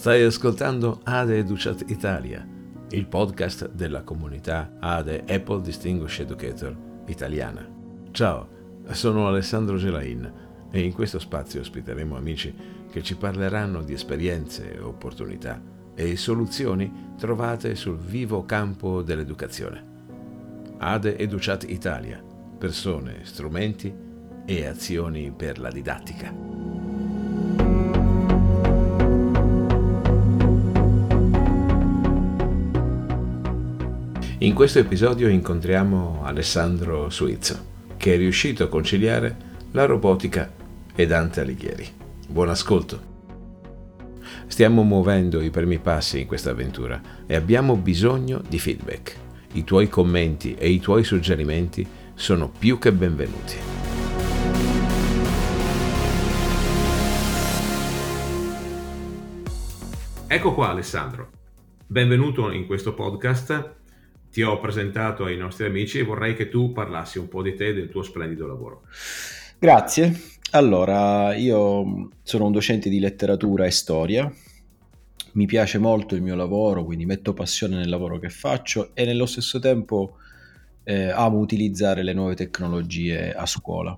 Stai ascoltando Ade Educat Italia, il podcast della comunità Ade Apple Distinguished Educator italiana. Ciao, sono Alessandro Gelain e in questo spazio ospiteremo amici che ci parleranno di esperienze, opportunità e soluzioni trovate sul vivo campo dell'educazione. Ade Educat Italia, persone, strumenti e azioni per la didattica. In questo episodio incontriamo Alessandro Suizzo, che è riuscito a conciliare la robotica e Dante Alighieri. Buon ascolto! Stiamo muovendo i primi passi in questa avventura e abbiamo bisogno di feedback. I tuoi commenti e i tuoi suggerimenti sono più che benvenuti. Ecco qua Alessandro, benvenuto in questo podcast ti ho presentato ai nostri amici e vorrei che tu parlassi un po' di te e del tuo splendido lavoro. Grazie. Allora, io sono un docente di letteratura e storia. Mi piace molto il mio lavoro, quindi metto passione nel lavoro che faccio e nello stesso tempo eh, amo utilizzare le nuove tecnologie a scuola.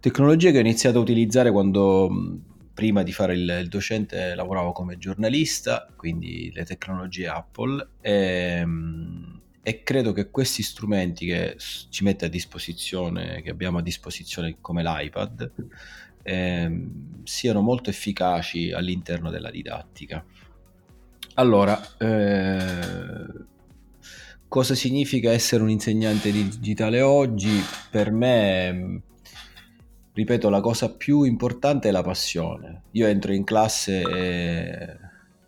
Tecnologie che ho iniziato a utilizzare quando prima di fare il, il, docente lavoravo come giornalista, quindi le tecnologie Apple, e, ehm, e, credo che questi strumenti che ci mette a disposizione, che abbiamo a disposizione come l'iPad, eh, siano molto efficaci all'interno della didattica. Allora, eh, cosa significa essere un insegnante digitale oggi? Per me ripeto, la cosa più importante è la passione. Io entro in classe e,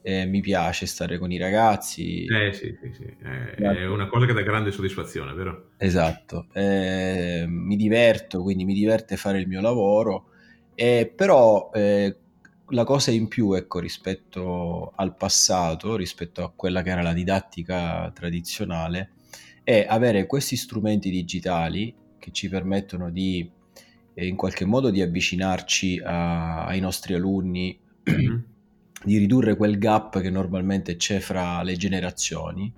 e mi piace stare con i ragazzi. Eh sì, sì, sì. È, è una cosa che dà grande soddisfazione, vero? Esatto, eh, mi diverto, quindi mi diverte fare il mio lavoro, eh, però eh, la cosa in più, ecco, rispetto al passato, rispetto a quella che era la didattica tradizionale, è avere questi strumenti digitali che ci permettono di in qualche modo di avvicinarci a, ai nostri alunni, mm-hmm. di ridurre quel gap che normalmente c'è fra le generazioni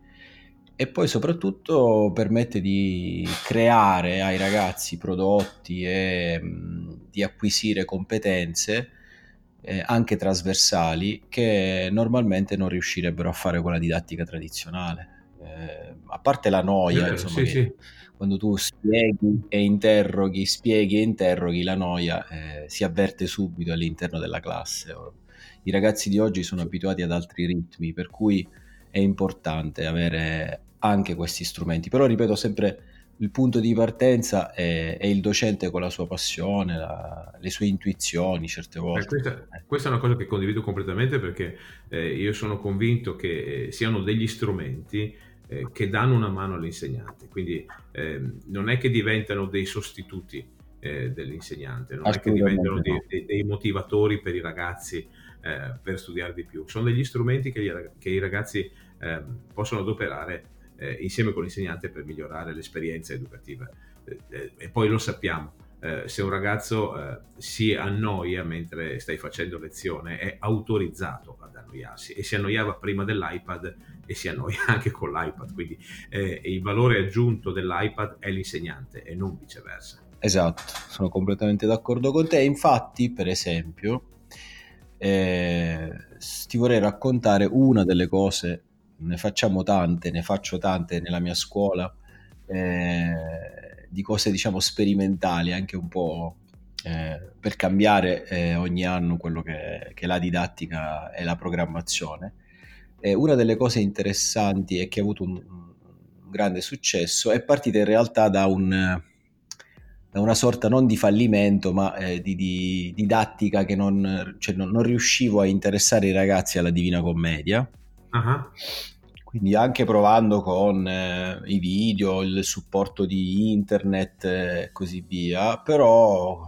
e poi soprattutto permette di creare ai ragazzi prodotti e mh, di acquisire competenze eh, anche trasversali che normalmente non riuscirebbero a fare con la didattica tradizionale. Eh, a parte la noia, eh, insomma, sì, sì quando tu spieghi e interroghi, spieghi e interroghi, la noia eh, si avverte subito all'interno della classe. I ragazzi di oggi sono abituati ad altri ritmi, per cui è importante avere anche questi strumenti. Però ripeto sempre, il punto di partenza è, è il docente con la sua passione, la, le sue intuizioni certe volte. Eh, questa, questa, è una cosa che condivido completamente perché eh, io sono convinto che siano degli strumenti eh, che danno una mano all'insegnante, quindi eh, non è che diventano dei sostituti eh, dell'insegnante, non è che diventano dei, dei, dei motivatori per i ragazzi eh, per studiare di più, sono degli strumenti che, gli, che i ragazzi ehm, possono adoperare eh, insieme con l'insegnante per migliorare l'esperienza educativa. Eh, e poi lo sappiamo, eh, se un ragazzo eh, si annoia mentre stai facendo lezione è autorizzato ad annoiarsi e si annoiava prima dell'iPad e si annoia anche con l'iPad, quindi eh, il valore aggiunto dell'iPad è l'insegnante e non viceversa. Esatto, sono completamente d'accordo con te. Infatti, per esempio, eh, ti vorrei raccontare una delle cose, ne facciamo tante, ne faccio tante nella mia scuola, eh, di cose diciamo sperimentali, anche un po' eh, per cambiare eh, ogni anno quello che, che, è la didattica e la programmazione. Eh, una delle cose interessanti e che ha avuto un, un grande successo è partita in realtà da, un, da una sorta non di fallimento, ma eh, di, di, didattica che non, cioè non, non, riuscivo a interessare i ragazzi alla Divina Commedia. Uh-huh. Quindi anche provando con eh, i video, il supporto di internet e così via, però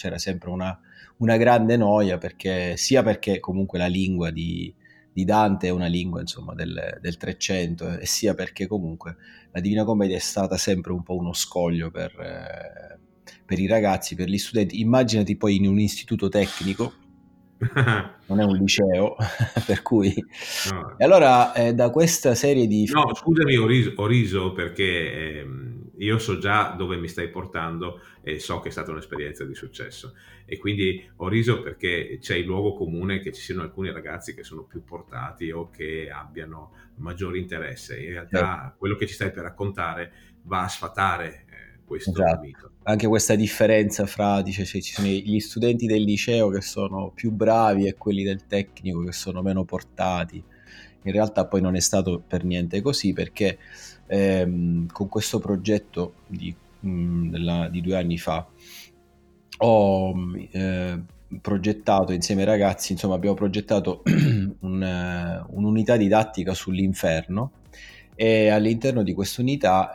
c'era sempre una, una grande noia perché sia perché comunque la lingua di, di Dante è una lingua insomma del, del 300 e sia perché comunque la Divina Commedia è stata sempre un po' uno scoglio per, eh, per i ragazzi, per gli studenti. Immaginati poi in un istituto tecnico non è un liceo, per cui... No. E allora eh, da questa serie di... No, scusami, ho riso, ho riso perché eh, io so già dove mi stai portando e so che è stata un'esperienza di successo e quindi ho riso perché c'è il luogo comune che ci siano alcuni ragazzi che sono più portati o che abbiano maggiore interesse. In realtà eh. quello che ci stai per raccontare va a sfatare questo esatto. mito. Anche questa differenza fra, dice, cioè, ci sono gli studenti del liceo che sono più bravi e quelli del tecnico che sono meno portati. In realtà poi non è stato per niente così perché ehm, con questo progetto di, mh, mm, della, di due anni fa ho eh, progettato insieme ai ragazzi, insomma abbiamo progettato un, uh, un'unità didattica sull'inferno e all'interno di questa unità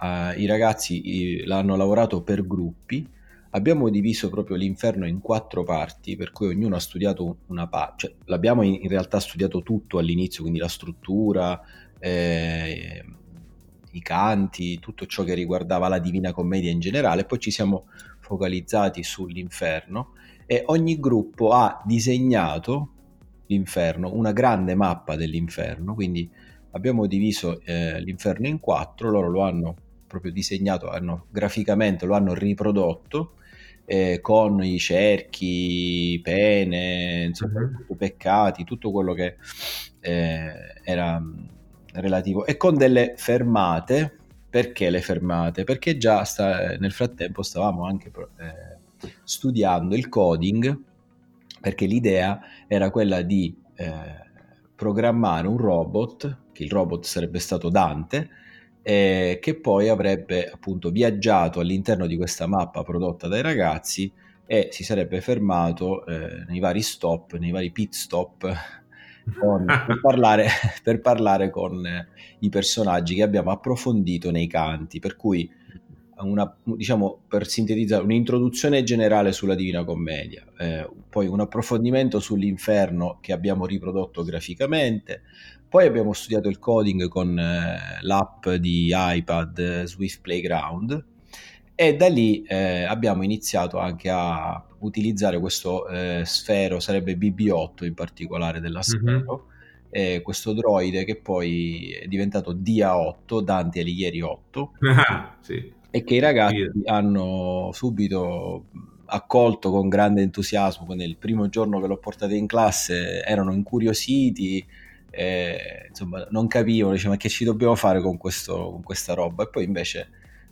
eh, I ragazzi uh, l'hanno lavorato per gruppi. Abbiamo diviso proprio l'inferno in quattro parti, per cui ognuno ha studiato una parte. Cioè, l'abbiamo in, in, realtà studiato tutto all'inizio, quindi la struttura, eh, i canti, tutto ciò che riguardava la Divina Commedia in generale. Poi ci siamo focalizzati sull'inferno e ogni gruppo ha disegnato l'inferno, una grande mappa dell'inferno, quindi abbiamo diviso eh, l'inferno in quattro, loro lo hanno proprio disegnato, hanno, graficamente lo hanno riprodotto eh, con i cerchi, pene, insomma, uh-huh. peccati, tutto quello che eh, era mm, relativo e con delle fermate. Perché le fermate? Perché già sta, nel frattempo stavamo anche eh, studiando il coding, perché l'idea era quella di eh, programmare un robot, che il robot sarebbe stato Dante, eh, che poi avrebbe appunto viaggiato all'interno di questa mappa prodotta dai ragazzi e si sarebbe fermato eh, nei vari stop, nei vari pit stop con, per, parlare, per, parlare, con i personaggi che abbiamo approfondito nei canti, per cui una, diciamo per sintetizzare un'introduzione generale sulla Divina Commedia, eh, poi un approfondimento sull'inferno che abbiamo riprodotto graficamente, poi abbiamo studiato il coding con eh, l'app di iPad eh, Swift Playground e da lì eh, abbiamo iniziato anche a utilizzare questo eh, sfero, sarebbe BB8 in particolare della sfero, mm-hmm. Questo droide che poi è diventato DA8, Dante Alighieri 8, ah, sì. e che i ragazzi sì. hanno subito accolto con grande entusiasmo. Nel primo giorno che l'ho portato in classe erano incuriositi, eh, insomma, non capivo, dice, ma che ci dobbiamo fare con, questo, con questa roba? E poi invece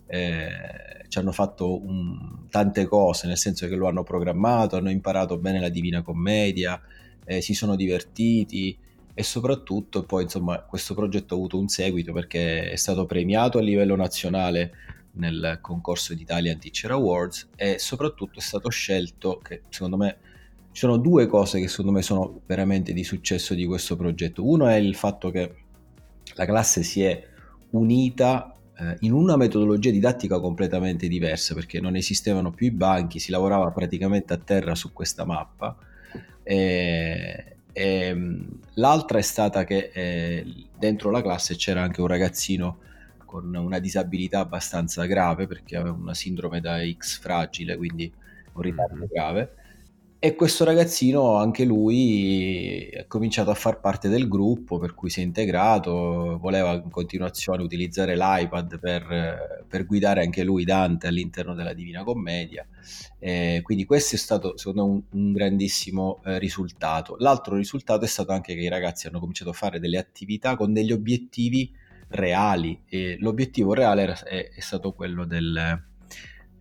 eh, ci hanno fatto un, tante cose, nel senso che lo hanno programmato, hanno imparato bene la Divina Commedia, eh, si sono divertiti e soprattutto poi insomma questo progetto ha avuto un seguito perché è stato premiato a livello nazionale nel concorso di Italian Teacher Awards e soprattutto è stato scelto, che secondo me ci sono due cose che secondo me sono veramente di successo di questo progetto. Uno è il fatto che la classe si è unita eh, in una metodologia didattica completamente diversa perché non esistevano più i banchi, si lavorava praticamente a terra su questa mappa. E, e, l'altra è stata che eh, dentro la classe c'era anche un ragazzino con una disabilità abbastanza grave perché aveva una sindrome da X fragile, quindi un ritardo mm-hmm. grave e questo ragazzino, anche lui, ha cominciato a far parte del gruppo, per cui si è integrato, voleva in continuazione utilizzare l'iPad per, per guidare anche lui Dante all'interno della Divina Commedia. Eh, quindi questo è stato, secondo me, un, un grandissimo eh, risultato. L'altro risultato è stato anche che i ragazzi hanno cominciato a fare delle attività con degli obiettivi reali e l'obiettivo reale era, è, è stato quello del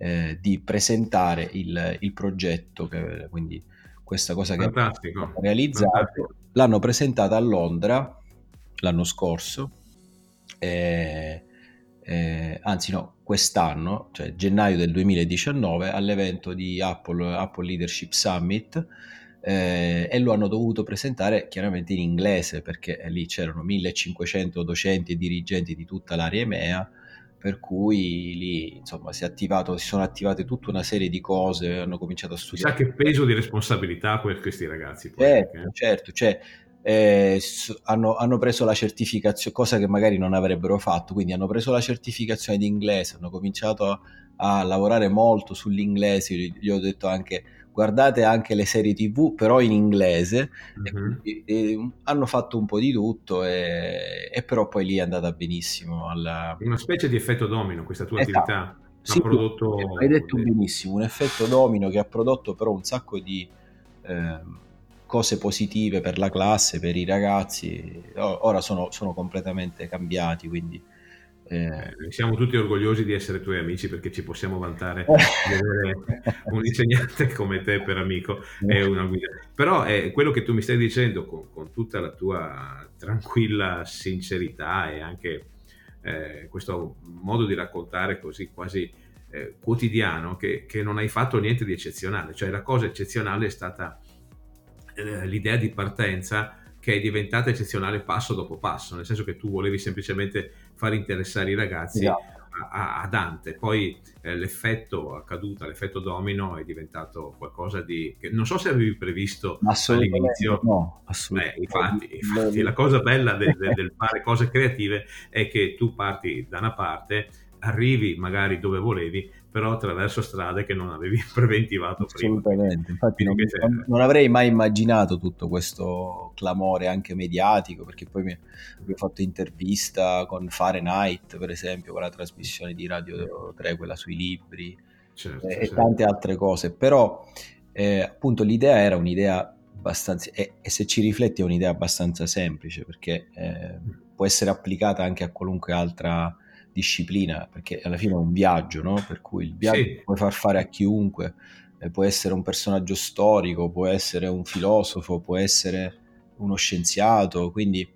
eh, di presentare il, il progetto, che, quindi questa cosa che Fantastico. hanno realizzato, Fantastico. l'hanno presentata a Londra l'anno scorso, eh, eh, anzi no, quest'anno, cioè gennaio del 2019, all'evento di Apple, Apple Leadership Summit, eh, e lo hanno dovuto presentare chiaramente in inglese perché lì c'erano 1500 docenti e dirigenti di tutta l'area EMEA per cui lì insomma si, è attivato, si sono attivate tutta una serie di cose, hanno cominciato a studiare. Chissà che peso di responsabilità per questi ragazzi. Poi, certo, eh. certo, cioè, eh, hanno, hanno, preso la certificazione, cosa che magari non avrebbero fatto, quindi hanno preso la certificazione di inglese, hanno cominciato a, a lavorare molto sull'inglese, gli, gli ho detto anche guardate anche le serie tv però in inglese mm-hmm. e, e, hanno fatto un po' di tutto e, e, però poi lì è andata benissimo alla... una specie di effetto domino questa tua esatto. attività sì, prodotto... hai detto benissimo un effetto domino che ha prodotto però un sacco di eh, cose positive per la classe per i ragazzi ora sono, sono completamente cambiati quindi eh, siamo tutti orgogliosi di essere tuoi amici perché ci possiamo vantare di avere un insegnante come te per amico e una guida. Però è quello che tu mi stai dicendo con, con tutta la tua tranquilla sincerità e anche eh, questo modo di raccontare così quasi eh, quotidiano che, che, non hai fatto niente di eccezionale. Cioè la cosa eccezionale è stata eh, l'idea di partenza che è diventata eccezionale passo dopo passo, nel senso che tu volevi semplicemente far interessare i ragazzi esatto. a, a, Dante, poi eh, l'effetto a caduta, l'effetto domino è diventato qualcosa di... che non so se avevi previsto all'inizio. No, assolutamente. Beh, infatti, infatti la cosa bella del, del, del fare cose creative è che tu parti da una parte, arrivi magari dove volevi, però attraverso strade che non avevi preventivato prima. Assolutamente, infatti non, non, avrei mai immaginato tutto questo clamore anche mediatico, perché poi mi, abbiamo fatto intervista con Fahrenheit, per esempio, con la trasmissione di Radio 3, quella sui libri certo, e, certo. tante altre cose, però eh, appunto l'idea era un'idea abbastanza, e, e, se ci rifletti è un'idea abbastanza semplice, perché eh, può essere applicata anche a qualunque altra disciplina, perché alla fine è un viaggio, no? per cui il viaggio sì. puoi far fare a chiunque, eh, può essere un personaggio storico, può essere un filosofo, può essere uno scienziato, quindi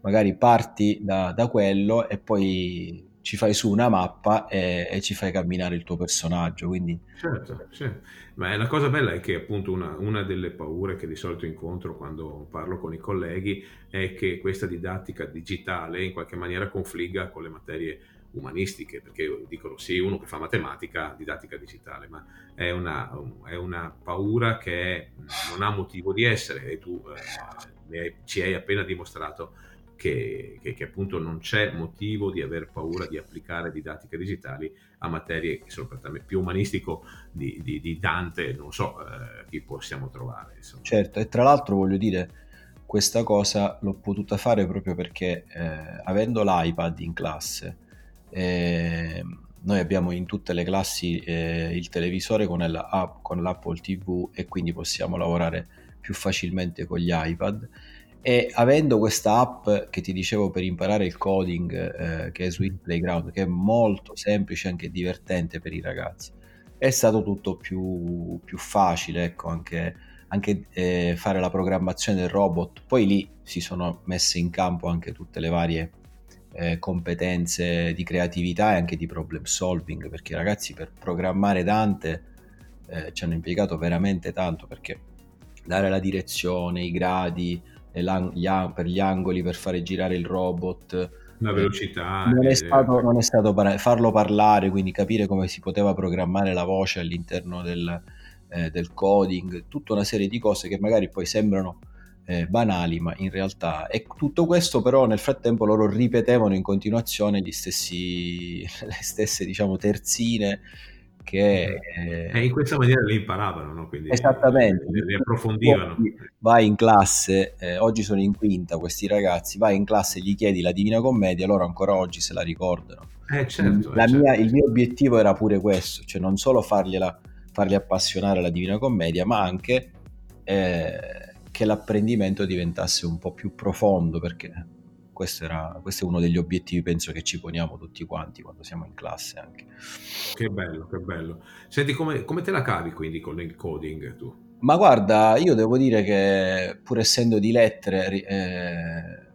magari parti da, da quello e poi ci fai su una mappa e, e, ci fai camminare il tuo personaggio. Quindi... Certo, sì. ma la cosa bella è che appunto una, una, delle paure che di solito incontro quando parlo con i colleghi è che questa didattica digitale in qualche maniera confligga con le materie umanistiche, perché dicono sì, uno che fa matematica, didattica digitale, ma è una, è una paura che non ha motivo di essere e tu eh, ci hai appena dimostrato che, che, che, appunto non c'è motivo di aver paura di applicare didattiche digitali a materie che sono per me più umanistico di, di, di Dante, non so eh, chi possiamo trovare. Insomma. Certo, e tra l'altro voglio dire, questa cosa l'ho potuta fare proprio perché eh, avendo l'iPad in classe, eh, noi abbiamo in tutte le classi eh, il televisore con, l'app, con l'Apple TV e quindi possiamo lavorare più facilmente con gli iPad. E avendo questa app che ti dicevo per imparare il coding eh, che è Sweet Playground che è molto semplice e anche divertente per i ragazzi è stato tutto più, più facile ecco anche, anche eh, fare la programmazione del robot. Poi lì si sono messe in campo anche tutte le varie eh, competenze di creatività e anche di problem solving, perché ragazzi per programmare Dante eh, ci hanno impiegato veramente tanto, perché dare la direzione, i gradi, gli, per gli angoli, per fare girare il robot, la velocità. Non è, stato, non è stato, farlo parlare, quindi capire come si poteva programmare la voce all'interno del, eh, del coding, tutta una serie di cose che magari poi sembrano eh, banali, ma in realtà e tutto questo però nel frattempo loro ripetevano in continuazione gli stessi, le stesse diciamo terzine che... Eh, e in questa maniera le imparavano, no? Quindi esattamente. Le, approfondivano. Vai in classe, eh, oggi sono in quinta questi ragazzi, vai in classe e gli chiedi la Divina Commedia, loro ancora oggi se la ricordano. Eh, certo, la eh, mia, certo. Il mio obiettivo era pure questo, cioè non solo fargliela, farli appassionare alla Divina Commedia, ma anche... Eh, che l'apprendimento diventasse un po' più profondo, perché questo, era, questo, è uno degli obiettivi, penso, che ci poniamo tutti quanti quando siamo in classe anche. Che bello, che bello. Senti, come, come te la cavi quindi con il coding tu? Ma guarda, io devo dire che pur essendo di lettere, eh,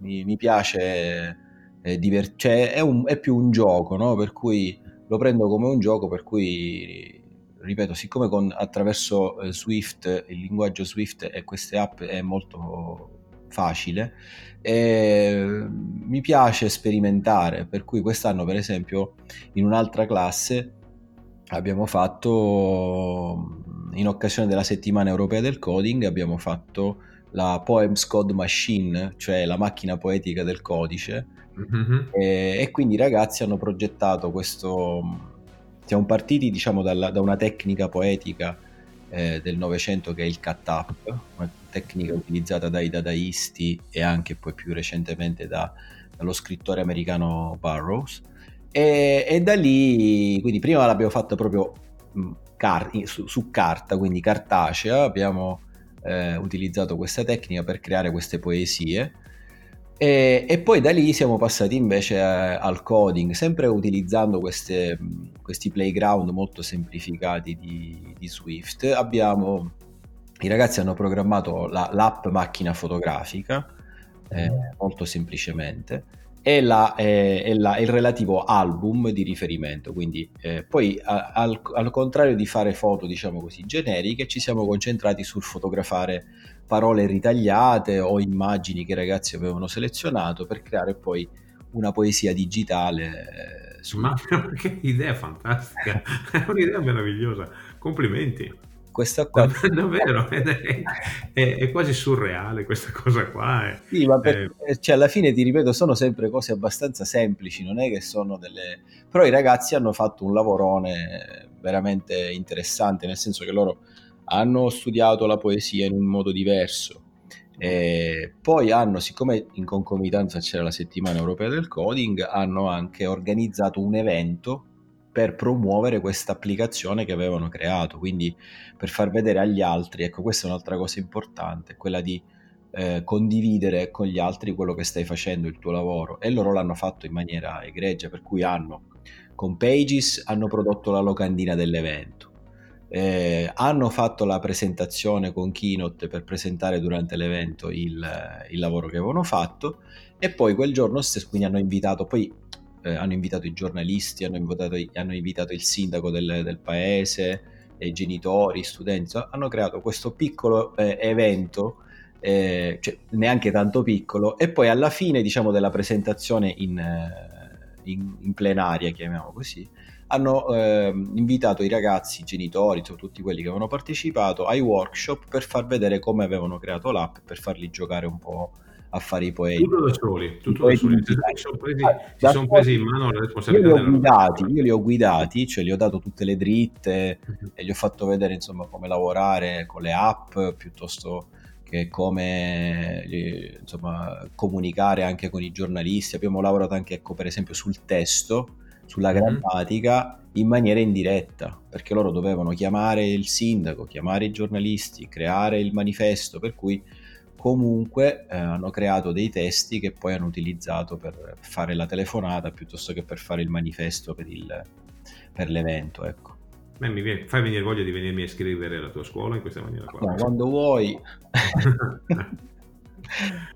mi, mi, piace, eh, divert- cioè è, un, è, più un gioco, no? Per cui lo prendo come un gioco, per cui ripeto, siccome con, attraverso eh, Swift, il linguaggio Swift e queste app è molto facile, eh, mi piace sperimentare, per cui quest'anno per esempio in un'altra classe abbiamo fatto, in occasione della settimana europea del coding, abbiamo fatto la Poems Code Machine, cioè la macchina poetica del codice, mm-hmm. e, e quindi i ragazzi hanno progettato questo siamo partiti diciamo dalla, da una tecnica poetica eh, del Novecento che è il cut-up, una tecnica utilizzata dai dadaisti e anche poi più recentemente da, dallo scrittore americano Burroughs. E, e, da lì, quindi prima l'abbiamo fatto proprio car- su, su, carta, quindi cartacea, abbiamo eh, utilizzato questa tecnica per creare queste poesie. E, e, poi da lì siamo passati invece a, al coding, sempre utilizzando queste, questi playground molto semplificati di, di Swift. Abbiamo, I ragazzi hanno programmato la, l'app macchina fotografica, eh, mm. molto semplicemente, e, la, eh, e la, il relativo album di riferimento. Quindi, eh, poi a, al, al, contrario di fare foto, diciamo così, generiche, ci siamo concentrati sul fotografare parole ritagliate o immagini che i ragazzi avevano selezionato per creare poi una poesia digitale. Eh, su... Ma che idea fantastica! È un'idea meravigliosa. Complimenti questa qua... Davvero, è, è, è, quasi surreale questa cosa qua. Eh. Sì, ma per, eh. cioè, alla fine ti ripeto, sono sempre cose abbastanza semplici, non è che sono delle... Però i ragazzi hanno fatto un lavorone veramente interessante, nel senso che loro hanno studiato la poesia in un modo diverso. E poi hanno, siccome in concomitanza c'era la settimana europea del coding, hanno anche organizzato un evento per promuovere questa applicazione che avevano creato, quindi per far vedere agli altri, ecco questa è un'altra cosa importante, quella di eh, condividere con gli altri quello che stai facendo, il tuo lavoro. E loro l'hanno fatto in maniera egregia, per cui hanno con Pages hanno prodotto la locandina dell'evento, eh, hanno fatto la presentazione con Keynote per presentare durante l'evento il, il lavoro che avevano fatto e poi quel giorno stesso, quindi hanno invitato, poi eh, hanno invitato i giornalisti, hanno invitato, hanno invitato il sindaco del, del paese, i genitori, i studenti, hanno creato questo piccolo eh, evento, eh, cioè, neanche tanto piccolo, e poi alla fine diciamo, della presentazione in, eh, in, in plenaria, chiamiamo così, hanno eh, invitato i ragazzi, i genitori, tutti quelli che avevano partecipato ai workshop per far vedere come avevano creato l'app, per farli giocare un po' a fare i poeti. Tutto da soli, tutto da soli. Si sono presi, si sono presi in mano la responsabilità. Io li, ho guidati, io li ho guidati, cioè gli ho dato tutte le dritte uh-huh. e gli ho fatto vedere insomma come lavorare con le app piuttosto che come insomma, comunicare anche con i giornalisti. Abbiamo lavorato anche ecco, per esempio sul testo, sulla grammatica in maniera indiretta, perché loro dovevano chiamare il sindaco, chiamare i giornalisti, creare il manifesto, per cui comunque eh, hanno creato dei testi che poi hanno utilizzato per fare la telefonata piuttosto che per fare il manifesto per, il, per l'evento. Ecco. Beh, mi viene, fai venire voglia di venirmi a iscrivere alla tua scuola in questa maniera qua. No, quando vuoi.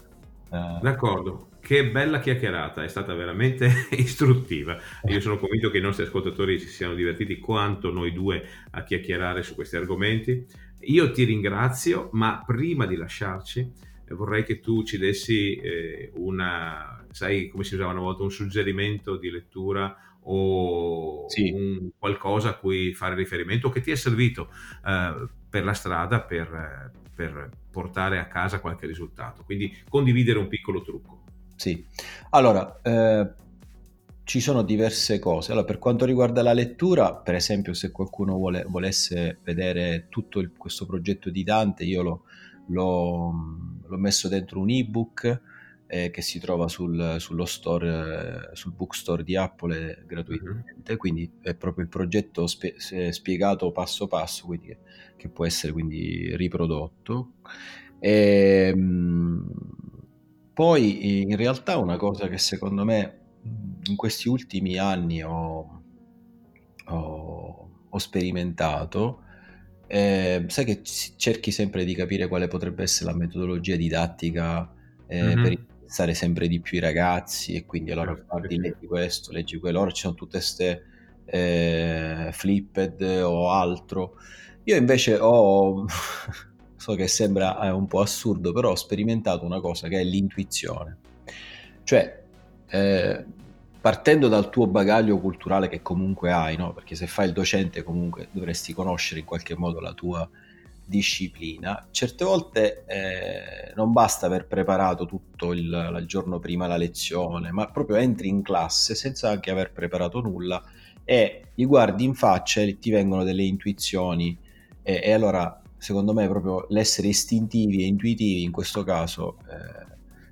D'accordo, che bella chiacchierata, è stata veramente istruttiva. Io sono convinto che i nostri ascoltatori si siano divertiti quanto noi due a chiacchierare su questi argomenti. Io ti ringrazio, ma prima di lasciarci eh, vorrei che tu ci dessi eh, una, sai come si usava una volta, un suggerimento di lettura o sì. un qualcosa a cui fare riferimento che ti è servito eh, per la strada per, per portare a casa qualche risultato. Quindi condividere un piccolo trucco. Sì, allora eh, ci sono diverse cose. Allora, per quanto riguarda la lettura, per esempio, se qualcuno vuole, volesse vedere tutto il, questo progetto di Dante, io l'ho, l'ho, l'ho messo dentro un ebook eh, che si trova sul, sullo store, eh, sul bookstore di Apple gratuitamente, mm-hmm. quindi è proprio il progetto spie- spiegato passo passo, quindi che, che, può essere quindi riprodotto. E, ehm, poi in realtà una cosa che secondo me in questi ultimi anni ho, ho, ho sperimentato, eh, sai che cerchi sempre di capire quale potrebbe essere la metodologia didattica eh, mm-hmm. per interessare sempre di più i ragazzi e quindi allora guardi, leggi questo, leggi quello, ora ci sono tutte queste eh, flipped o altro. Io invece ho, so che sembra eh, un po' assurdo, però ho sperimentato una cosa che è l'intuizione. Cioè, eh, partendo dal tuo bagaglio culturale che comunque hai, no? perché se fai il docente comunque dovresti conoscere in qualche modo la tua disciplina, certe volte eh, non basta aver preparato tutto il, il, giorno prima la lezione, ma proprio entri in classe senza anche aver preparato nulla e gli guardi in faccia e ti vengono delle intuizioni. E, e allora, secondo me, proprio l'essere istintivi e intuitivi in questo caso eh,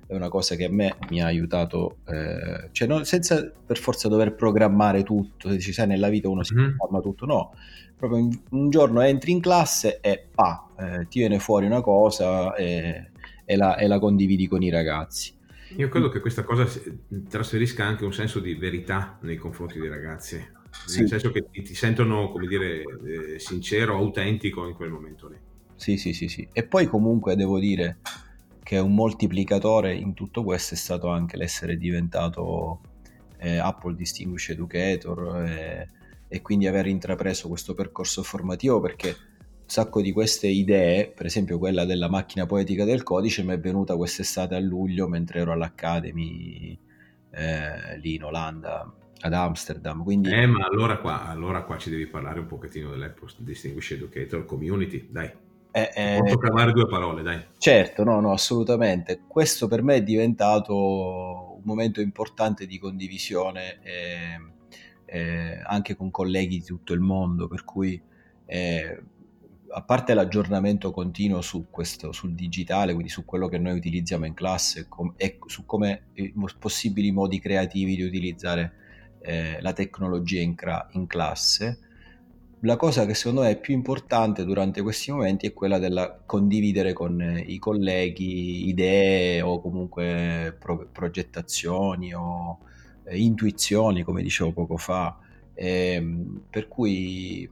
è una cosa che a me mi ha aiutato, eh, cioè non, senza per forza dover programmare tutto, dici, sai, nella vita uno si mm-hmm. programma tutto, no, proprio un, un, giorno entri in classe e pa, eh, ti viene fuori una cosa e, e, la, e la condividi con i ragazzi. Io credo che questa cosa trasferisca anche un senso di verità nei confronti dei ragazzi, sì. nel senso che ti, ti sentono, come dire, eh, sincero, autentico in quel momento lì. Sì, sì, sì, sì. E poi comunque devo dire che un moltiplicatore in tutto questo è stato anche l'essere diventato eh, Apple Distinguished Educator eh, e quindi aver intrapreso questo percorso formativo perché un sacco di queste idee, per esempio quella della macchina poetica del codice, mi è venuta quest'estate a luglio mentre ero all'Academy eh, lì in Olanda ad Amsterdam. Quindi... Eh, ma allora qua, allora qua ci devi parlare un pochettino dell'Apple Distinguished Educator Community, dai. Eh, eh, Posso cavare due parole, dai. Certo, no, no, assolutamente. Questo per me è diventato un momento importante di condivisione eh, eh, anche con colleghi di tutto il mondo, per cui eh, a parte l'aggiornamento continuo su questo, sul digitale, quindi su quello che noi utilizziamo in classe com- e su come i possibili modi creativi di utilizzare eh, la tecnologia in, cra- in classe, la cosa che secondo me è più importante durante questi momenti è quella della condividere con eh, i colleghi idee o comunque pro- progettazioni o eh, intuizioni, come dicevo poco fa. E, ehm, per cui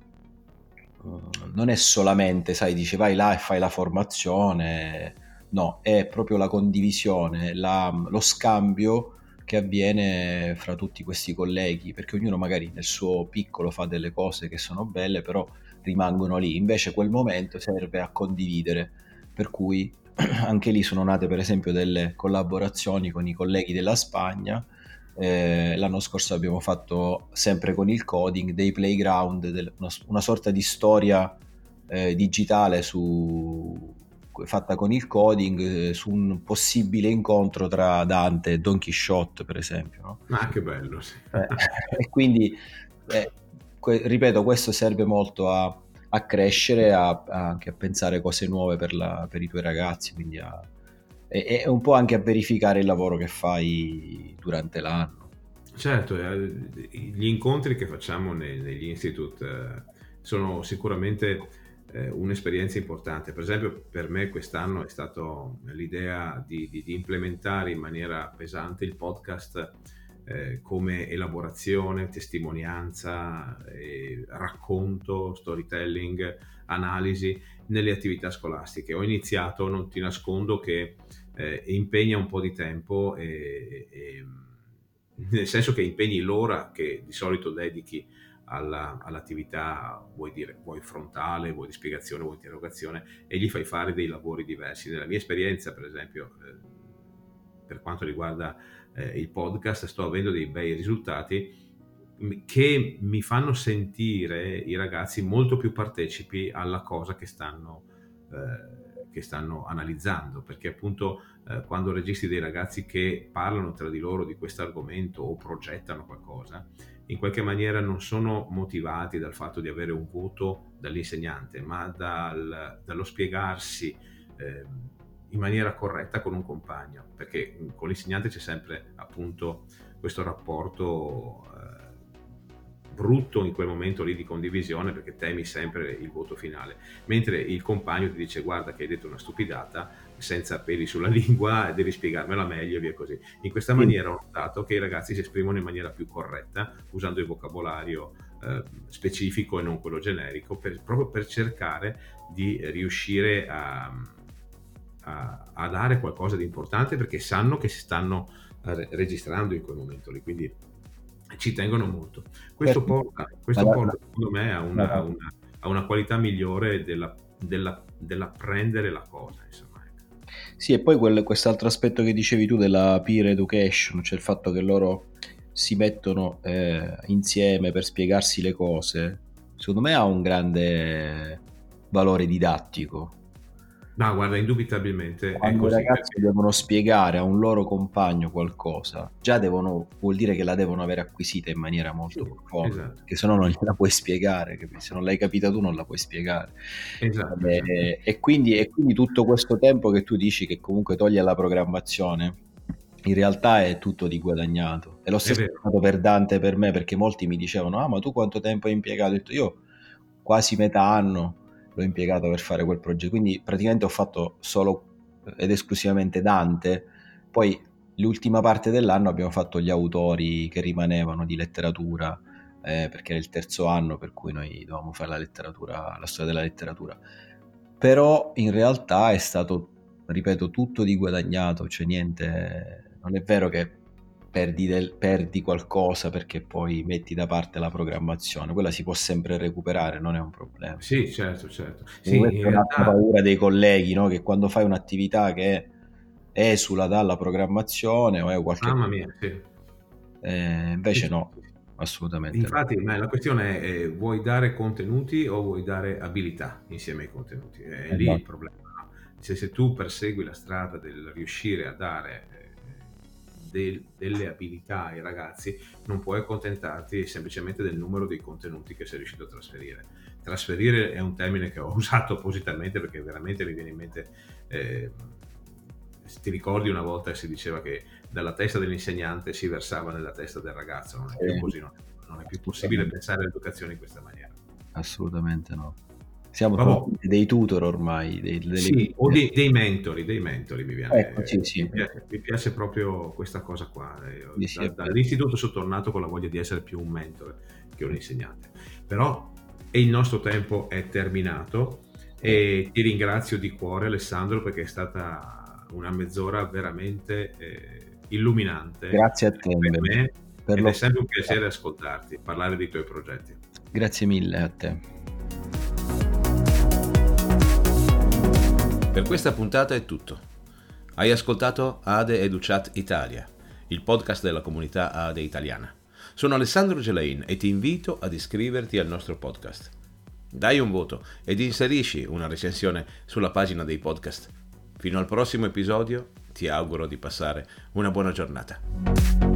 mm, non è solamente, sai, dici vai là e fai la formazione, no, è proprio la condivisione, la, lo scambio che avviene fra tutti questi colleghi, perché ognuno magari nel suo piccolo fa delle cose che sono belle, però rimangono lì. Invece quel momento serve a condividere, per cui anche lì sono nate per esempio delle collaborazioni con i colleghi della Spagna. Eh, l'anno scorso abbiamo fatto sempre con il coding dei playground, del, una, una, sorta di storia eh, digitale su, fatta con il coding eh, su un possibile incontro tra Dante e Don Quixote, per esempio. No? Ah, che bello, sì. eh, e quindi, eh, que- ripeto, questo serve molto a, a crescere, a, a, anche a pensare cose nuove per, la, per i tuoi ragazzi, quindi a, e, e, un po' anche a verificare il lavoro che fai durante l'anno. Certo, eh, gli incontri che facciamo negli institute eh, sono sicuramente eh, un'esperienza importante. Per esempio, per me quest'anno è stata l'idea di, di, di, implementare in maniera pesante il podcast eh, come elaborazione, testimonianza, eh, racconto, storytelling, analisi nelle attività scolastiche. Ho iniziato, non ti nascondo, che eh, impegna un po' di tempo e, e nel senso che impegni l'ora che di solito dedichi alla, all'attività, vuoi dire, vuoi frontale, vuoi di spiegazione, vuoi interrogazione, e gli fai fare dei lavori diversi. Nella mia esperienza, per esempio, eh, per quanto riguarda eh, il podcast, sto avendo dei bei risultati che mi fanno sentire i ragazzi molto più partecipi alla cosa che stanno, eh, che stanno analizzando, perché appunto eh, quando registri dei ragazzi che parlano tra di loro di questo argomento o progettano qualcosa, in qualche maniera non sono motivati dal fatto di avere un voto dall'insegnante, ma dal, dallo spiegarsi eh, in maniera corretta con un compagno, perché con l'insegnante c'è sempre appunto questo rapporto eh, brutto in quel momento lì di condivisione perché temi sempre il voto finale, mentre il compagno ti dice guarda che hai detto una stupidata senza peli sulla lingua, devi spiegarmela meglio e via così. In questa maniera ho notato che i ragazzi si esprimono in maniera più corretta, usando il vocabolario eh, specifico e non quello generico, per, proprio per cercare di riuscire a, a, a, dare qualcosa di importante perché sanno che si stanno eh, registrando in quel momento lì. Quindi ci tengono molto. Questo porta, questo porta secondo me a una, una, a una qualità migliore della, della, dell'apprendere la cosa. Insomma. Ecco. Sì, e poi quel, quest'altro aspetto che dicevi tu della peer education, cioè il fatto che loro si mettono eh, insieme per spiegarsi le cose, secondo me ha un grande valore didattico. No, guarda, indubitabilmente. Quando i ragazzi perché... devono spiegare a un loro compagno qualcosa, già devono, vuol dire che la devono aver acquisita in maniera molto sì, profonda, esatto. che se no non gliela puoi spiegare, capisci? se non l'hai capita tu non la puoi spiegare. Esatto, e, esatto. E, quindi, e quindi tutto questo tempo che tu dici che comunque toglie alla programmazione, in realtà è tutto di guadagnato. E lo stesso è stato per Dante per me, perché molti mi dicevano, ah ma tu quanto tempo hai impiegato? Ho detto, io quasi metà anno l'ho impiegato per fare quel progetto. Quindi praticamente ho fatto solo ed esclusivamente Dante. Poi l'ultima parte dell'anno abbiamo fatto gli autori che rimanevano di letteratura, eh, perché era il terzo anno per cui noi dovevamo fare la letteratura, la storia della letteratura. Però in realtà è stato, ripeto, tutto di guadagnato, cioè niente, non è vero che perdi, del, perdi, qualcosa perché poi metti da parte la programmazione, quella si può sempre recuperare, non è un problema. Sì, certo, certo. Sì, questa è realtà... paura dei colleghi, no? che quando fai un'attività che esula dalla programmazione o è qualche... Mamma mia, sì. Eh, invece no, assolutamente. Infatti, no. la questione è eh, vuoi dare contenuti o vuoi dare abilità insieme ai contenuti? È esatto. lì il problema. Se, se tu persegui la strada del riuscire a dare del, delle abilità ai ragazzi, non puoi accontentarti semplicemente del numero dei contenuti che sei riuscito a trasferire. Trasferire è un termine che ho usato appositamente perché veramente mi viene in mente, eh, ti ricordi una volta si diceva che dalla testa dell'insegnante si versava nella testa del ragazzo, non è più così, non, non è più possibile pensare all'educazione in questa maniera. Assolutamente no. Siamo tutti dei tutor ormai. Dei, delle... Sì, o dei, dei, mentori, dei mentori mi viene. Ecco, sì, sì. Mi, piace, mi, piace, proprio questa cosa qua. Sì, da, dall'istituto sono tornato con la voglia di essere più un mentore che un insegnante. Però il nostro tempo è terminato e ti ringrazio di cuore Alessandro perché è stata una mezz'ora veramente eh, illuminante. Grazie a te. Per me per ed lo... è sempre un piacere ascoltarti, parlare dei tuoi progetti. Grazie mille a te. Per questa puntata è tutto. Hai ascoltato Ade Educat Italia, il podcast della comunità Ade italiana. Sono Alessandro Gelain e ti invito ad iscriverti al nostro podcast. Dai un voto ed inserisci una recensione sulla pagina dei podcast. Fino al prossimo episodio ti auguro di passare una buona giornata.